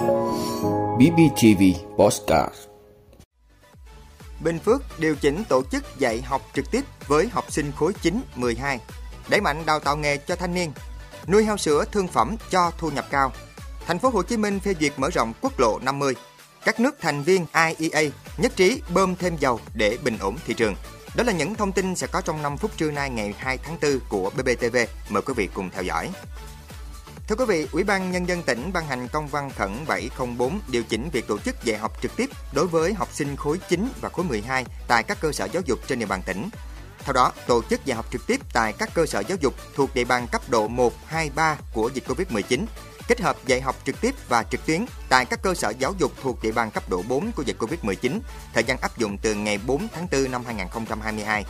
BBTV Postcard Bình Phước điều chỉnh tổ chức dạy học trực tiếp với học sinh khối 9, 12, đẩy mạnh đào tạo nghề cho thanh niên, nuôi heo sữa thương phẩm cho thu nhập cao. Thành phố Hồ Chí Minh phê duyệt mở rộng quốc lộ 50. Các nước thành viên IEA nhất trí bơm thêm dầu để bình ổn thị trường. Đó là những thông tin sẽ có trong 5 phút trưa nay ngày 2 tháng 4 của BBTV. Mời quý vị cùng theo dõi. Thưa quý vị, Ủy ban Nhân dân tỉnh ban hành công văn khẩn 704 điều chỉnh việc tổ chức dạy học trực tiếp đối với học sinh khối 9 và khối 12 tại các cơ sở giáo dục trên địa bàn tỉnh. Theo đó, tổ chức dạy học trực tiếp tại các cơ sở giáo dục thuộc địa bàn cấp độ 1, 2, 3 của dịch Covid-19, kết hợp dạy học trực tiếp và trực tuyến tại các cơ sở giáo dục thuộc địa bàn cấp độ 4 của dịch Covid-19, thời gian áp dụng từ ngày 4 tháng 4 năm 2022.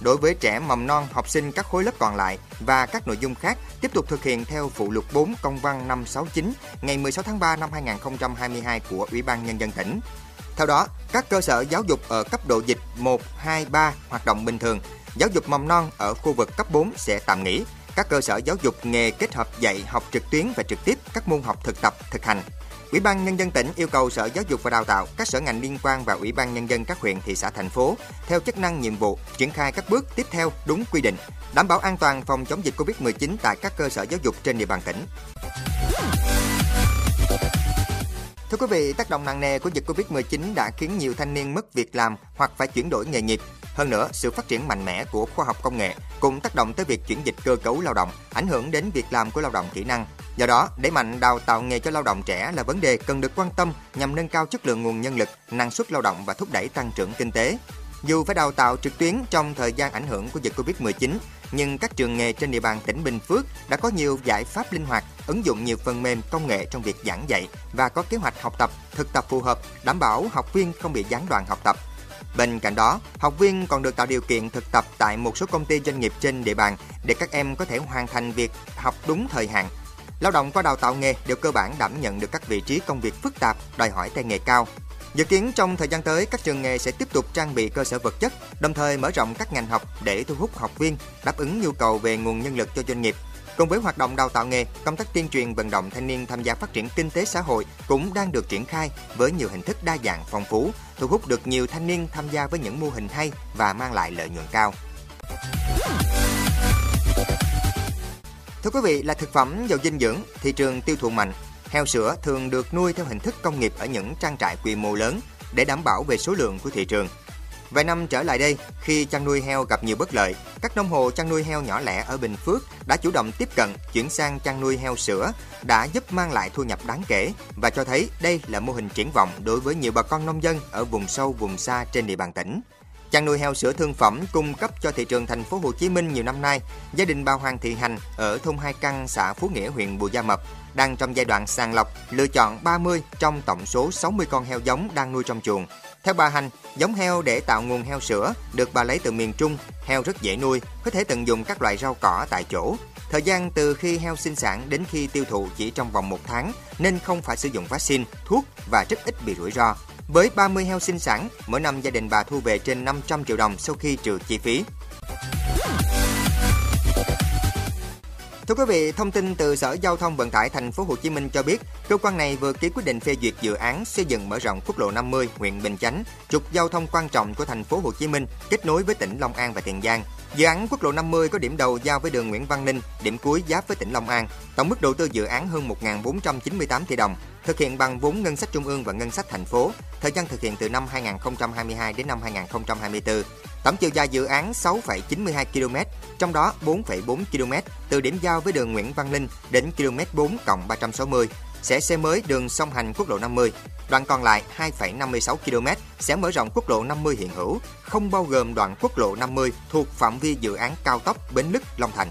Đối với trẻ mầm non, học sinh các khối lớp còn lại và các nội dung khác tiếp tục thực hiện theo phụ lục 4 công văn 569 ngày 16 tháng 3 năm 2022 của Ủy ban Nhân dân tỉnh. Theo đó, các cơ sở giáo dục ở cấp độ dịch 1, 2, 3 hoạt động bình thường. Giáo dục mầm non ở khu vực cấp 4 sẽ tạm nghỉ. Các cơ sở giáo dục nghề kết hợp dạy học trực tuyến và trực tiếp các môn học thực tập, thực hành. Ủy ban Nhân dân tỉnh yêu cầu Sở Giáo dục và Đào tạo, các sở ngành liên quan và Ủy ban Nhân dân các huyện, thị xã, thành phố theo chức năng nhiệm vụ triển khai các bước tiếp theo đúng quy định, đảm bảo an toàn phòng chống dịch Covid-19 tại các cơ sở giáo dục trên địa bàn tỉnh. Thưa quý vị, tác động nặng nề của dịch Covid-19 đã khiến nhiều thanh niên mất việc làm hoặc phải chuyển đổi nghề nghiệp. Hơn nữa, sự phát triển mạnh mẽ của khoa học công nghệ cũng tác động tới việc chuyển dịch cơ cấu lao động, ảnh hưởng đến việc làm của lao động kỹ năng. Do đó, đẩy mạnh đào tạo nghề cho lao động trẻ là vấn đề cần được quan tâm nhằm nâng cao chất lượng nguồn nhân lực, năng suất lao động và thúc đẩy tăng trưởng kinh tế. Dù phải đào tạo trực tuyến trong thời gian ảnh hưởng của dịch Covid-19, nhưng các trường nghề trên địa bàn tỉnh Bình Phước đã có nhiều giải pháp linh hoạt, ứng dụng nhiều phần mềm công nghệ trong việc giảng dạy và có kế hoạch học tập, thực tập phù hợp, đảm bảo học viên không bị gián đoạn học tập. Bên cạnh đó, học viên còn được tạo điều kiện thực tập tại một số công ty doanh nghiệp trên địa bàn để các em có thể hoàn thành việc học đúng thời hạn. Lao động qua đào tạo nghề đều cơ bản đảm nhận được các vị trí công việc phức tạp, đòi hỏi tay nghề cao. Dự kiến trong thời gian tới, các trường nghề sẽ tiếp tục trang bị cơ sở vật chất, đồng thời mở rộng các ngành học để thu hút học viên, đáp ứng nhu cầu về nguồn nhân lực cho doanh nghiệp. Cùng với hoạt động đào tạo nghề, công tác tuyên truyền vận động thanh niên tham gia phát triển kinh tế xã hội cũng đang được triển khai với nhiều hình thức đa dạng phong phú, thu hút được nhiều thanh niên tham gia với những mô hình hay và mang lại lợi nhuận cao. Thưa quý vị, là thực phẩm giàu dinh dưỡng, thị trường tiêu thụ mạnh, heo sữa thường được nuôi theo hình thức công nghiệp ở những trang trại quy mô lớn để đảm bảo về số lượng của thị trường. Vài năm trở lại đây, khi chăn nuôi heo gặp nhiều bất lợi, các nông hộ chăn nuôi heo nhỏ lẻ ở Bình Phước đã chủ động tiếp cận chuyển sang chăn nuôi heo sữa, đã giúp mang lại thu nhập đáng kể và cho thấy đây là mô hình triển vọng đối với nhiều bà con nông dân ở vùng sâu vùng xa trên địa bàn tỉnh. Chăn nuôi heo sữa thương phẩm cung cấp cho thị trường thành phố Hồ Chí Minh nhiều năm nay, gia đình bà Hoàng Thị Hành ở thôn Hai Căn, xã Phú Nghĩa, huyện Bù Gia Mập đang trong giai đoạn sàng lọc, lựa chọn 30 trong tổng số 60 con heo giống đang nuôi trong chuồng. Theo bà Hành, giống heo để tạo nguồn heo sữa được bà lấy từ miền Trung, heo rất dễ nuôi, có thể tận dụng các loại rau cỏ tại chỗ. Thời gian từ khi heo sinh sản đến khi tiêu thụ chỉ trong vòng một tháng nên không phải sử dụng vaccine, thuốc và rất ít bị rủi ro. Với 30 heo sinh sản, mỗi năm gia đình bà thu về trên 500 triệu đồng sau khi trừ chi phí. Thưa quý vị, thông tin từ Sở Giao thông Vận tải Thành phố Hồ Chí Minh cho biết, cơ quan này vừa ký quyết định phê duyệt dự án xây dựng mở rộng quốc lộ 50 huyện Bình Chánh, trục giao thông quan trọng của Thành phố Hồ Chí Minh kết nối với tỉnh Long An và Tiền Giang. Dự án quốc lộ 50 có điểm đầu giao với đường Nguyễn Văn Ninh, điểm cuối giáp với tỉnh Long An. Tổng mức đầu tư dự án hơn 1.498 tỷ đồng, thực hiện bằng vốn ngân sách trung ương và ngân sách thành phố, thời gian thực hiện từ năm 2022 đến năm 2024. Tổng chiều dài dự án 6,92 km, trong đó 4,4 km từ điểm giao với đường Nguyễn Văn Linh đến km 4 360 sẽ xây mới đường song hành quốc lộ 50. Đoạn còn lại 2,56 km sẽ mở rộng quốc lộ 50 hiện hữu, không bao gồm đoạn quốc lộ 50 thuộc phạm vi dự án cao tốc Bến Lức Long Thành.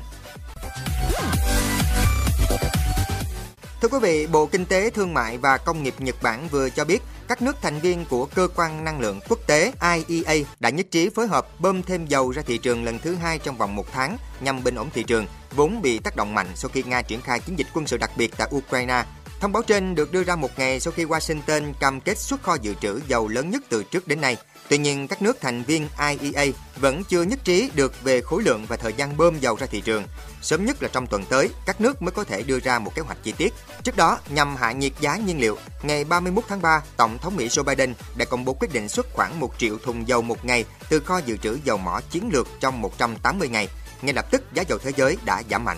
Thưa quý vị, Bộ Kinh tế, Thương mại và Công nghiệp Nhật Bản vừa cho biết các nước thành viên của Cơ quan Năng lượng Quốc tế IEA đã nhất trí phối hợp bơm thêm dầu ra thị trường lần thứ hai trong vòng một tháng nhằm bình ổn thị trường, vốn bị tác động mạnh sau khi Nga triển khai chiến dịch quân sự đặc biệt tại Ukraine. Thông báo trên được đưa ra một ngày sau khi Washington cam kết xuất kho dự trữ dầu lớn nhất từ trước đến nay. Tuy nhiên, các nước thành viên IEA vẫn chưa nhất trí được về khối lượng và thời gian bơm dầu ra thị trường. Sớm nhất là trong tuần tới, các nước mới có thể đưa ra một kế hoạch chi tiết. Trước đó, nhằm hạ nhiệt giá nhiên liệu, ngày 31 tháng 3, Tổng thống Mỹ Joe Biden đã công bố quyết định xuất khoảng 1 triệu thùng dầu một ngày từ kho dự trữ dầu mỏ chiến lược trong 180 ngày. Ngay lập tức, giá dầu thế giới đã giảm mạnh.